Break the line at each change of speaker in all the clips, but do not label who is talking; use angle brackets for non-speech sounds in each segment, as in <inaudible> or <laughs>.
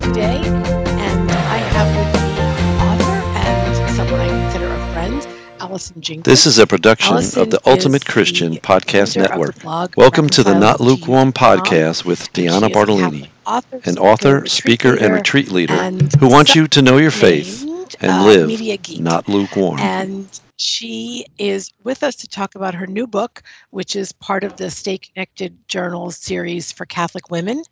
today, and I have with me author and someone I consider a friend, Allison Gingras.
This is a production
Allison
of the Ultimate
the
Christian Podcast
the
Network.
blog
Welcome to the Not Lukewarm
reconciled to You.com.
podcast with Deanna Bartolini,
author,
an author, speaker, and retreat leader
and
who wants you to know your faith and
uh,
live, not lukewarm.
And she is with us to talk about her new book, which is part of the Stay Connected Journals series for Catholic women.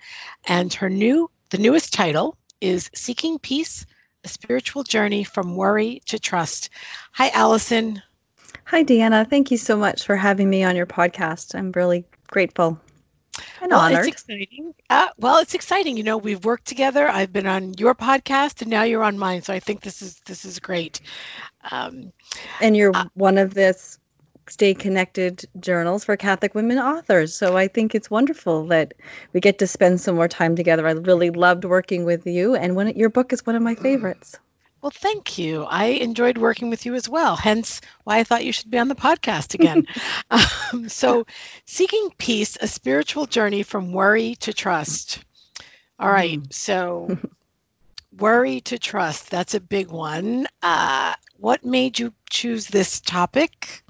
And her new, the newest title is Seeking Peace: A Spiritual Journey from Worry to Trust. Hi, Allison.
Hi, Deanna. Thank you so much for having me on your podcast. I'm really grateful and
well,
honored.
it's exciting. Uh, well, it's exciting. You know, we've worked together. I've been on your podcast, and now you're on mine. So I think this is this is great. Um,
and you're
uh,
one of this Stay Connected journals for Catholic women authors. So I think it's wonderful that we get to spend some more time together. I really loved working with you, and when your book is one of my favorites.
Well, thank you. I enjoyed working with you as well, hence why I thought you should be on the podcast again. <laughs> um, so, Seeking Peace, a spiritual journey from worry to trust. All right. So, <laughs> worry to trust, that's a big one. Uh, what made you choose this topic?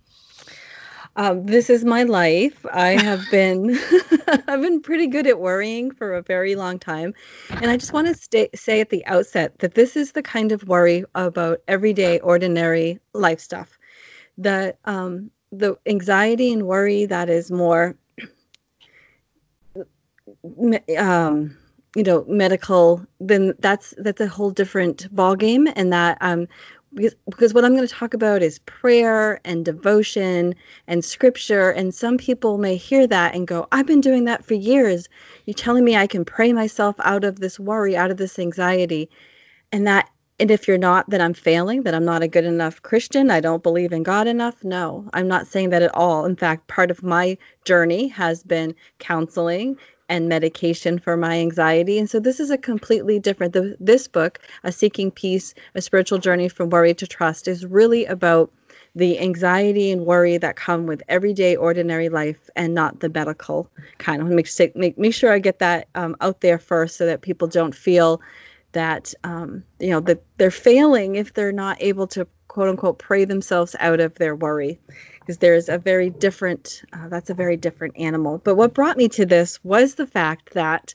Um, this is my life. I have <laughs> been <laughs> I've been pretty good at worrying for a very long time, and I just want to stay, say at the outset that this is the kind of worry about everyday, ordinary life stuff. The um, the anxiety and worry that is more, <clears throat> um, you know, medical. Then that's that's a whole different ballgame, and that um, because, because what I'm going to talk about is prayer and devotion and scripture. And some people may hear that and go, I've been doing that for years. You're telling me I can pray myself out of this worry, out of this anxiety. And that, and if you're not, then I'm failing, that I'm not a good enough Christian. I don't believe in God enough. No, I'm not saying that at all. In fact, part of my journey has been counseling and medication for my anxiety. And so this is a completely different the, this book, A Seeking Peace, A Spiritual Journey from Worry to Trust is really about the anxiety and worry that come with everyday ordinary life and not the medical kind of make, make, make sure I get that um, out there first so that people don't feel that um, you know that they're failing if they're not able to quote unquote pray themselves out of their worry because there's a very different uh, that's a very different animal. But what brought me to this was the fact that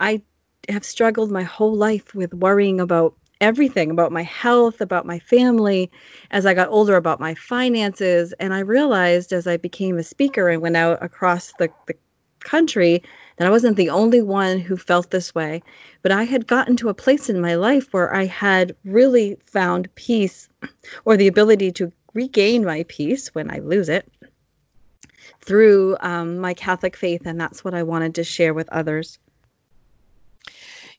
i have struggled my whole life with worrying about everything about my health about my family as i got older about my finances. And i realized as i became a speaker and went out across the, the country that i wasn't the only one who felt this way. But i had gotten to a place in my life where i had really found peace or the ability to regain my peace when I lose it through um, my Catholic faith, and that's what I wanted to share with others.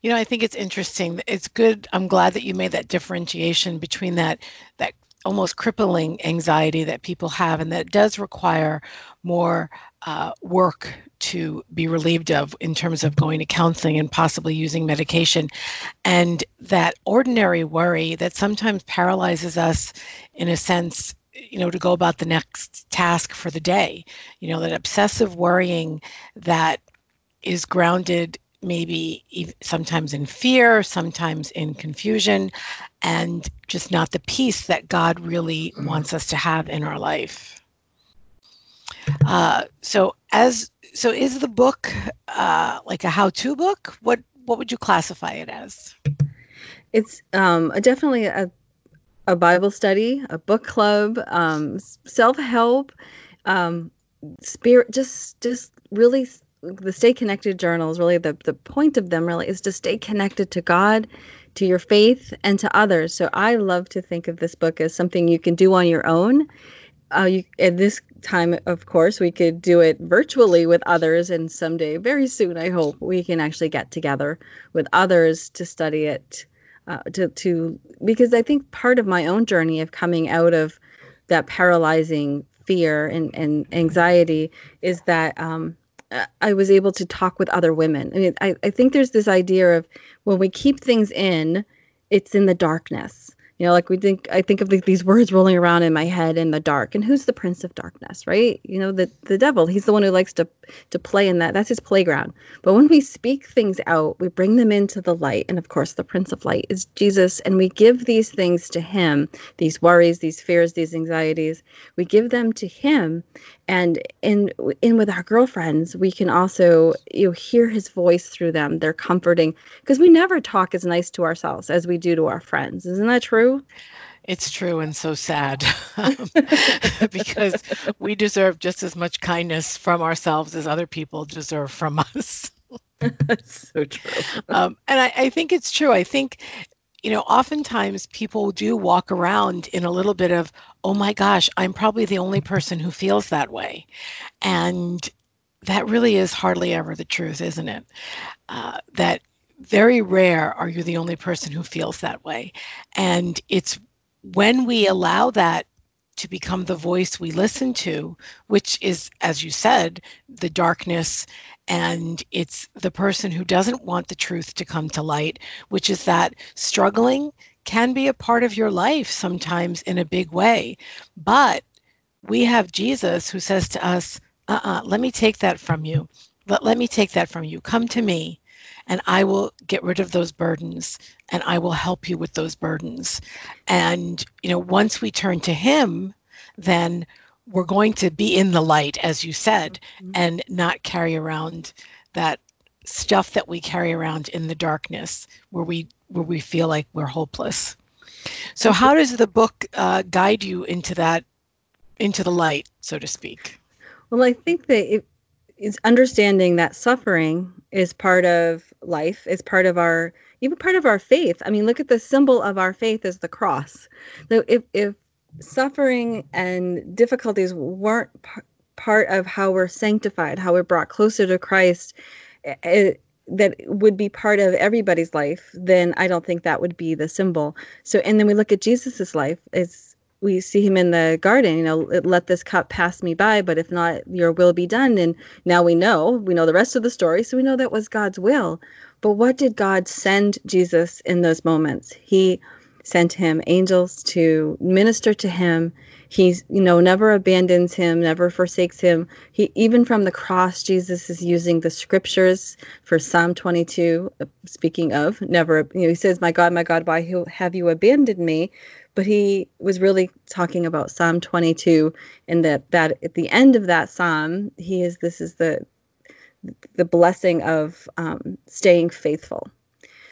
You know, I think it's interesting. It's good. I'm glad that you made that differentiation between that that almost crippling anxiety that people have, and that does require more uh, work to be relieved of in terms of going to counseling and possibly using medication, and that ordinary worry that sometimes paralyzes us in a sense you know to go about the next task for the day. You know that obsessive worrying that is grounded maybe sometimes in fear sometimes in confusion and just not the peace that god really wants us to have in our life uh, so as so is the book uh, like a how-to book what what would you classify it as
It's um, a- definitely a a Bible study, a book club, um, self help, um, spirit. Just just really the stay connected journals. Really, the the point of them really is to stay connected to God, to your faith, and to others. So I love to think of this book as something you can do on your own. Uh, you, at this time, of course, we could do it virtually with others, and someday, very soon, I hope we can actually get together with others to study it uh, to to because I think part of my own journey of coming out of that paralyzing fear and, and anxiety is that um, I was able to talk with other women. I mean, I, I think there's this idea of when we keep things in, it's in the darkness. You know, like we think, I think of the, these words rolling around in my head in the dark. And who's the prince of darkness, right? You know, the the devil. He's the one who likes to to play in that. That's his playground. But when we speak things out, we bring them into the light. And of course, the prince of light is Jesus. And we give these things to him, these worries, these fears, these anxieties. We give them to him. And in in with our girlfriends, we can also you know, hear his voice through them. They're comforting because we never talk as nice to ourselves as we do to our friends. Isn't that true?
It's true and so sad <laughs> <laughs> because we deserve just as much kindness from ourselves as other people deserve from <laughs> us.
That's so true.
Um, and I, I think it's true. I think, you know, oftentimes people do walk around in a little bit of, oh my gosh, I'm probably the only person who feels that way. And that really is hardly ever the truth, isn't it? Uh, that very rare are you the only person who feels that way. And it's when we allow that to become the voice we listen to, which is, as you said, the darkness, and it's the person who doesn't want the truth to come to light, which is that struggling can be a part of your life sometimes in a big way. But we have Jesus who says to us, uh uh-uh, uh let me take that from you. Let, let me take that from you. Come to me and I will get rid of those burdens and I will help you with those burdens. And, you know, once we turn to Him, then we're going to be in the light, as you said, mm-hmm. and not carry around that stuff that we carry around in the darkness where we where we feel like we're hopeless so how does the book uh, guide you into that into the light so to speak
well i think that it is understanding that suffering is part of life, is part of our even part of our faith. I mean, look at the symbol of our faith is the cross. So if if suffering and difficulties weren't p- part of how we're sanctified, how we're brought closer to Christ, it, eh, eh, that would be part of everybody's life, then I don't think that would be the symbol. So, and then we look at Jesus's life. It's we see him in the garden, you know, let this cup pass me by, but if not, your will be done. And now we know, we know the rest of the story, so we know that was God's will. But what did God send Jesus in those moments? He sent him angels to minister to him. He's, you know, never abandons him, never forsakes him. He even from the cross, Jesus is using the scriptures for Psalm 22. Uh, speaking of, never, you know, he says, "My God, my God, why have you abandoned me?" But he was really talking about Psalm 22 and that that at the end of that psalm he is this is the the blessing of um, staying faithful.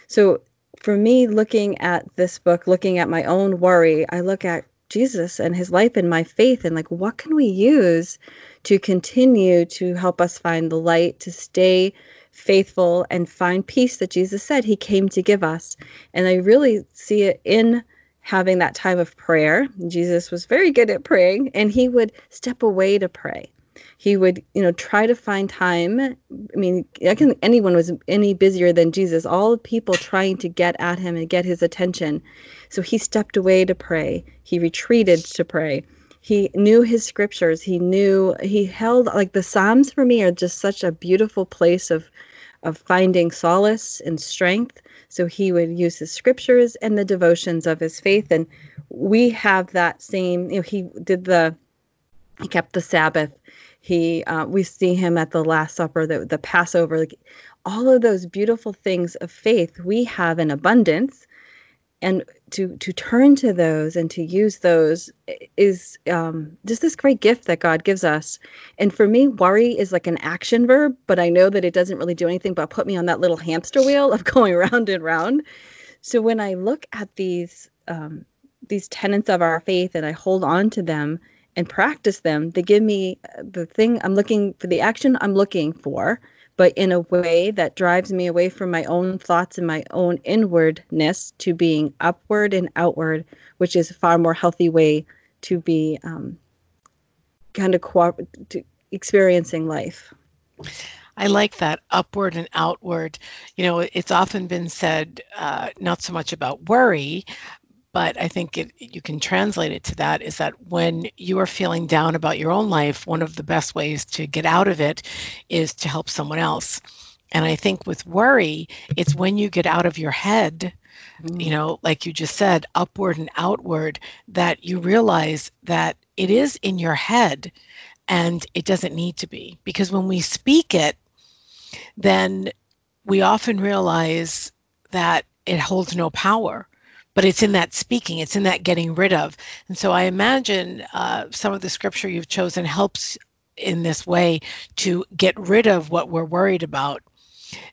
So for me, looking at this book, looking at my own worry, I look at Jesus and his life and my faith and like what can we use to continue to help us find the light to stay faithful and find peace that Jesus said he came to give us. And I really see it in having that time of prayer. Jesus was very good at praying and he would step away to pray. He would, you know, try to find time. I mean, I can anyone was any busier than Jesus. All people trying to get at him and get his attention. So he stepped away to pray. He retreated to pray. He knew his scriptures. He knew he held like the Psalms for me are just such a beautiful place of of finding solace and strength so he would use his scriptures and the devotions of his faith. And we have that same, you know, he did the, he kept the Sabbath. He, uh, we see him at the Last Supper, the, the Passover, like all of those beautiful things of faith we have in abundance and to to turn to those and to use those is um, just this great gift that God gives us. And for me, worry is like an action verb, but I know that it doesn't really do anything but put me on that little hamster wheel of <laughs> going round and round. So when I look at these um, these tenets of our faith and I hold on to them and practice them, they give me the thing I'm looking for, the action I'm looking for but in a way that drives me away from my own thoughts and my own inwardness to being upward and outward, which is a far more healthy way to be um, kind of co- experiencing life.
I like that upward and outward. You know, it's often been said, uh, not so much about worry, but I think it, you can translate it to that is that when you are feeling down about your own life, one of the best ways to get out of it is to help someone else. And I think with worry, it's when you get out of your head, you mm. know, like you just said, upward and outward, that you realize that it is in your head and it doesn't need to be. Because when we speak it, then we often realize that it holds no power but it's in that speaking it's in that getting rid of. And so i imagine uh, some of the scripture you've chosen helps in this way to get rid of what we're worried about.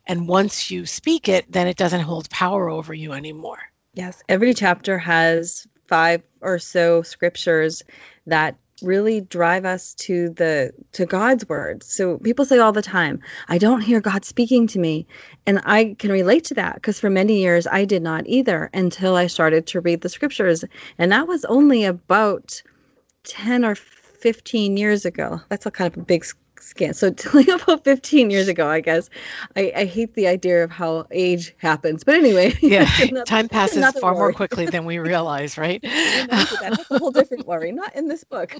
And once you speak it then it doesn't hold power over you anymore.
Yes every chapter has five or so scriptures that really drive us to the to God's word. So people say all the time, I don't hear God speaking to me. And I can relate to that because for many years I did not either until I started to read the scriptures. And that was only about 10 or 15 years ago. That's a kind of a big scan. So <laughs> like about 15 years ago, I guess. I, I hate the idea of how age happens. But anyway. <laughs>
Yeah. another, <laughs> time passes far worry. more quickly than we realize, right?
That's a whole different worry. Not in this book.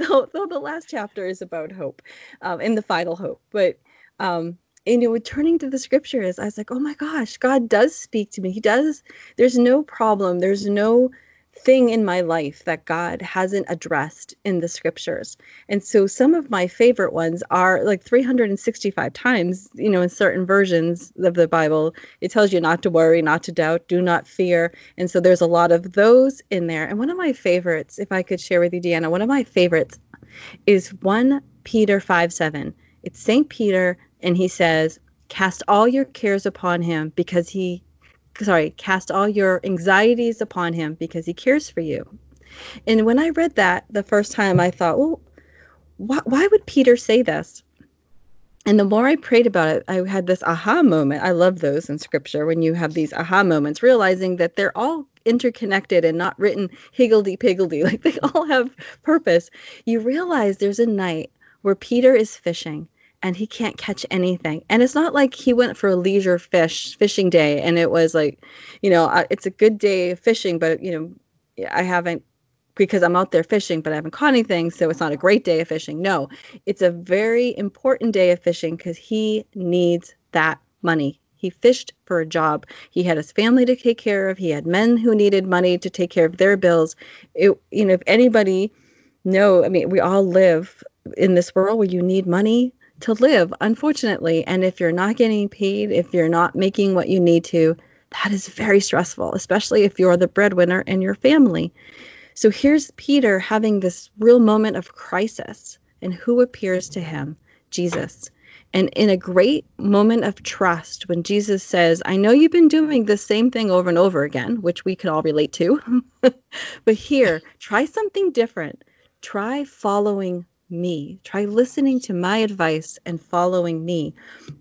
so, so the last chapter is about hope um, and the final hope. But um, you know, turning to the scriptures, I was like, oh my gosh, God does speak to me. He does. There's no problem. There's no thing in my life that God hasn't addressed in the scriptures. And so some of my favorite ones are like 365 times, you know, in certain versions of the Bible, it tells you not to worry, not to doubt, do not fear. And so there's a lot of those in there. And one of my favorites, if I could share with you, Deanna, one of my favorites is 1 Peter 5 7. It's St. Peter, and he says, Cast all your cares upon him because he sorry, cast all your anxieties upon him because he cares for you. And when I read that the first time, I thought, well, why, why would Peter say this? And the more I prayed about it, I had this aha moment. I love those in scripture when you have these aha moments, realizing that they're all interconnected and not written higgledy piggledy, <laughs> like they all have purpose. You realize there's a night where Peter is fishing and he can't catch anything. And it's not like he went for a leisure fish fishing day and it was like, you know, it's a good day of fishing, but you know, I haven't because I'm out there fishing, but I haven't caught anything, so it's not a great day of fishing. No, it's a very important day of fishing because he needs that money. He fished for a job. He had his family to take care of. He had men who needed money to take care of their bills. It, you know, if anybody know, I mean, we all live in this world where you need money to live, unfortunately. And if you're not getting paid, if you're not making what you need to, that is very stressful, especially if you're the breadwinner in your family. So here's Peter having this real moment of crisis. And who appears to him? Jesus. And in a great moment of trust, when Jesus says, I know you've been doing the same thing over and over again, which we can all relate to, <laughs> but here, try something different. Try following me. Try listening to my advice and following me.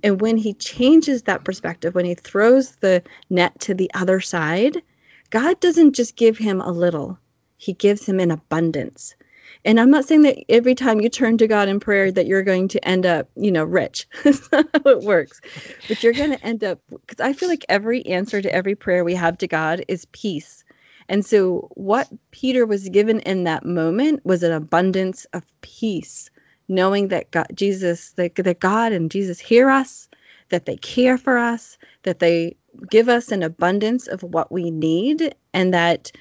And when he changes that perspective, when he throws the net to the other side, God doesn't just give him a little, he gives him an abundance. And I'm not saying that every time you turn to God in prayer that you're going to end up, you know, rich. <laughs> That's not how it works. But you're going to end up because I feel like every answer to every prayer we have to God is peace and so, what Peter was given in that moment was an abundance of peace, knowing that God, Jesus, that, that God and Jesus hear us, that they care for us, that they give us an abundance of what we need, and that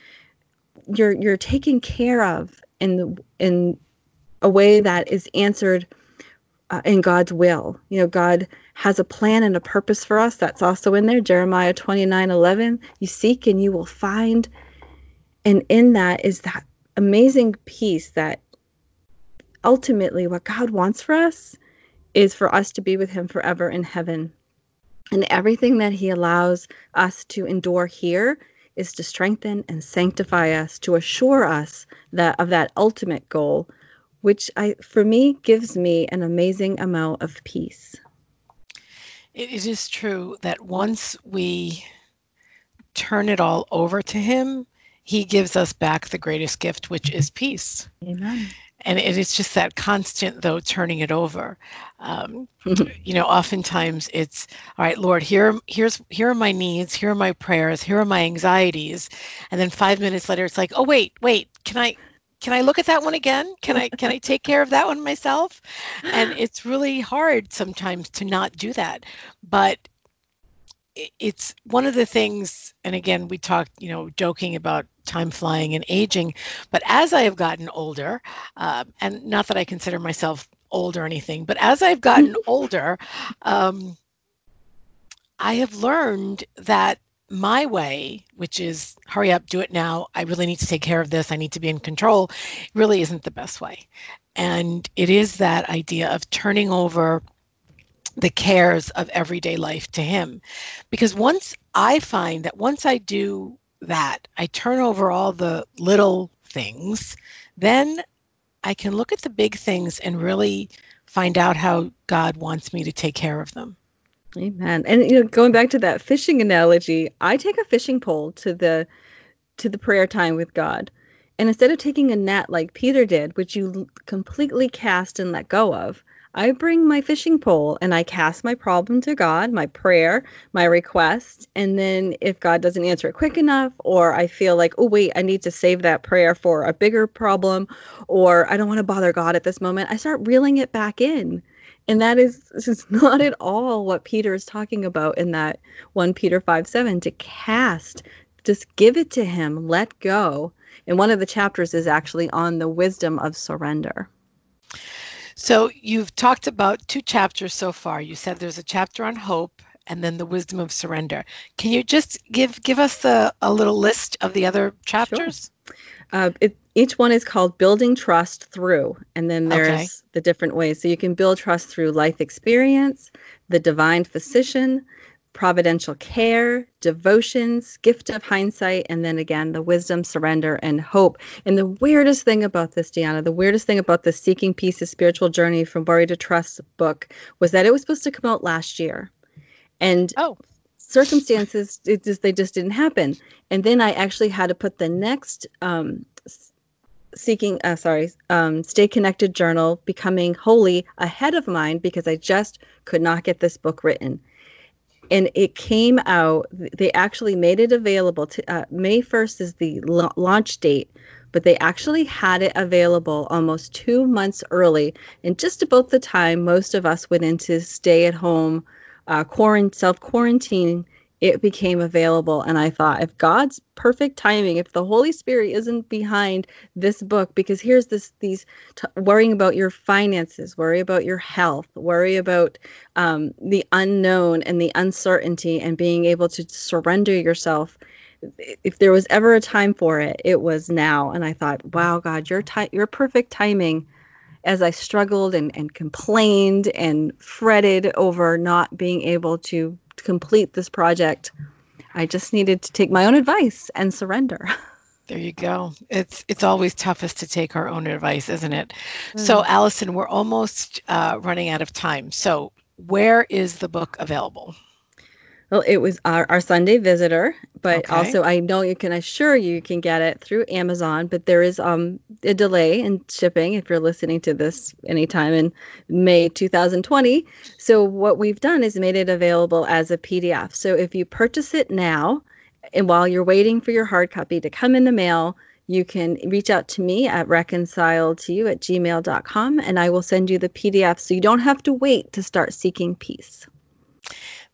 you're you're taken care of in the in a way that is answered uh, in God's will. You know, God has a plan and a purpose for us. That's also in there. Jeremiah 29 11. You seek and you will find and in that is that amazing peace that ultimately what God wants for us is for us to be with him forever in heaven. And everything that he allows us to endure here is to strengthen and sanctify us, to assure us that of that ultimate goal, which I for me gives me an amazing amount of peace.
It is true that once we turn it all over to him, he gives us back the greatest gift, which is peace.
Amen.
And it is just that constant, though, turning it over. Um, <laughs> you know, oftentimes it's all right, Lord. Here, here's here are my needs. Here are my prayers. Here are my anxieties. And then five minutes later, it's like, oh wait, wait. Can I can I look at that one again? Can I can I take care of that one myself? And <laughs> it's really hard sometimes to not do that. But it's one of the things and again we talked you know joking about time flying and aging. But as i have gotten older uh, and not that i consider myself old or anything but as i've gotten <laughs> older um, i have learned that my way which is hurry up do it now. I really need to take care of this. I need to be in control really isn't the best way. And it is that idea of turning over the cares of everyday life to him. Because once i find that once i do that i turn over all the little things then i can look at the big things and really find out how god wants me to take care of them.
Amen. And you know going back to that fishing analogy i take a fishing pole to the to the prayer time with god. And instead of taking a net like peter did which you completely cast and let go of I bring my fishing pole and I cast my problem to God, my prayer, my request. And then if God doesn't answer it quick enough, or I feel like, oh, wait, I need to save that prayer for a bigger problem, or I don't want to bother God at this moment, I start reeling it back in. And that is, <laughs> is not at all what Peter is talking about in that 1 Peter 5 7 to cast, just give it to Him, let go. And one of the chapters is actually on the wisdom of surrender.
So you've talked about two chapters so far. You said there's a chapter on hope and then the wisdom of surrender. Can you just give give us a, a little list of the other chapters?
Sure. Uh, it, each one is called building trust through, and then there's okay. the different ways. So you can build trust through life experience, the divine physician, providential care, devotions, gift of hindsight, and then again, the wisdom, surrender, and hope. And the weirdest thing about this, Deanna, the weirdest thing about the Seeking Peace, a Spiritual Journey from Worry to Trust book was that it was supposed to come out last year. And
oh.
circumstances, it just, they just didn't happen. And then I actually had to put the next um, seeking uh, sorry um, stay connected journal becoming holy ahead of mine because i just could not get this book written and it came out they actually made it available to uh, may 1st is the launch date but they actually had it available almost two months early and just about the time most of us went into stay at home uh, quarantine self quarantine it became available. And i thought if god's perfect timing if the holy spirit isn't behind this book because here's this these t- worrying about your finances worry about your health worry about um, the unknown and the uncertainty and being able to surrender yourself if there was ever a time for it it was now. And i thought wow god your ti- your perfect timing as I struggled and, and complained and fretted over not being able to complete this project. I just needed to take my own advice and surrender. <laughs>
There you go. It's it's always toughest to take our own advice, isn't it? Mm. So, Allison, we're almost uh, running out of time. So, where is the book available?
Well, it was our, our Sunday visitor, but okay. also I know you can assure you, you can get it through Amazon, but there is um a delay in shipping if you're listening to this anytime in May 2020. So what we've done is made it available as a PDF. So if you purchase it now, and while you're waiting for your hard copy to come in the mail, you can reach out to me at reconciled to you at gmail.com and I will send you the PDF so you don't have to wait to start seeking peace.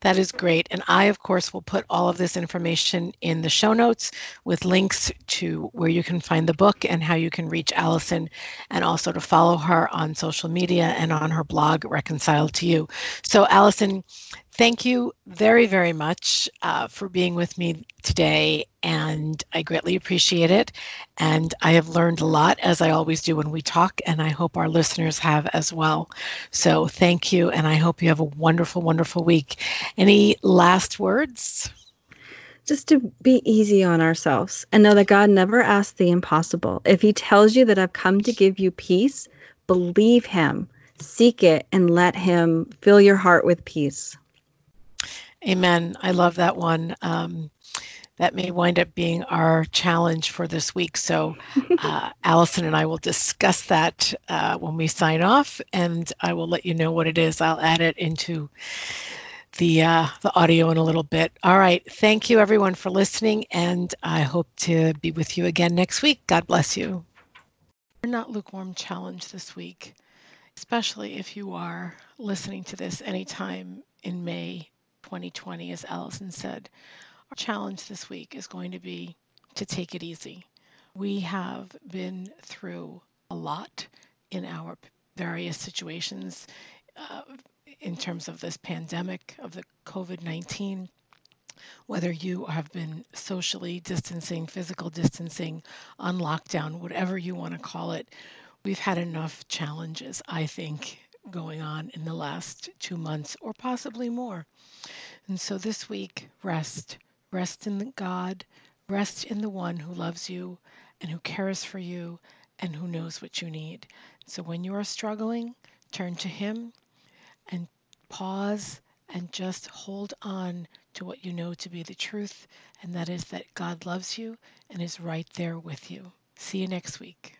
That is great. And I, of course, will put all of this information in the show notes with links to where you can find the book and how you can reach Allison and also to follow her on social media and on her blog, Reconciled to You. So, Allison, thank you very, very much uh, for being with me today, and I greatly appreciate it. And I have learned a lot, as I always do when we talk, and I hope our listeners have as well. So thank you, and I hope you have a wonderful, wonderful week. Any last words?
Just to be easy on ourselves and know that God never asks the impossible. If He tells you that I've come to give you peace, believe Him, seek it, and let Him fill your heart with peace.
Amen. I love that one. Um, that may wind up being our challenge for this week. So, <laughs> uh, Allison and I will discuss that uh, when we sign off, and I will let you know what it is. I'll add it into the uh, the audio in a little bit. All right. Thank you, everyone, for listening, and I hope to be with you again next week. God bless you. We're not lukewarm challenge this week, especially if you are listening to this anytime in May 2020, as Allison said. Our challenge this week is going to be to take it easy. We have been through a lot in our various situations uh, in terms of this pandemic, of the COVID 19 whether you have been socially distancing, physical distancing, on lockdown, whatever you want to call it, we've had enough challenges, I think, going on in the last two months or possibly more. And so this week, rest. Rest in God, rest in the one who loves you and who cares for you and who knows what you need. So when you are struggling, turn to Him and pause and just hold on to what you know to be the truth, and that is that God loves you and is right there with you. See you next week.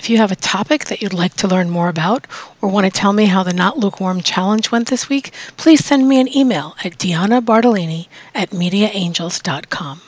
If you have a topic that you'd like to learn more about or want to tell me how the Not Lukewarm Challenge went this week, please send me an email at Deanna Bartolini at MediaAngels.com.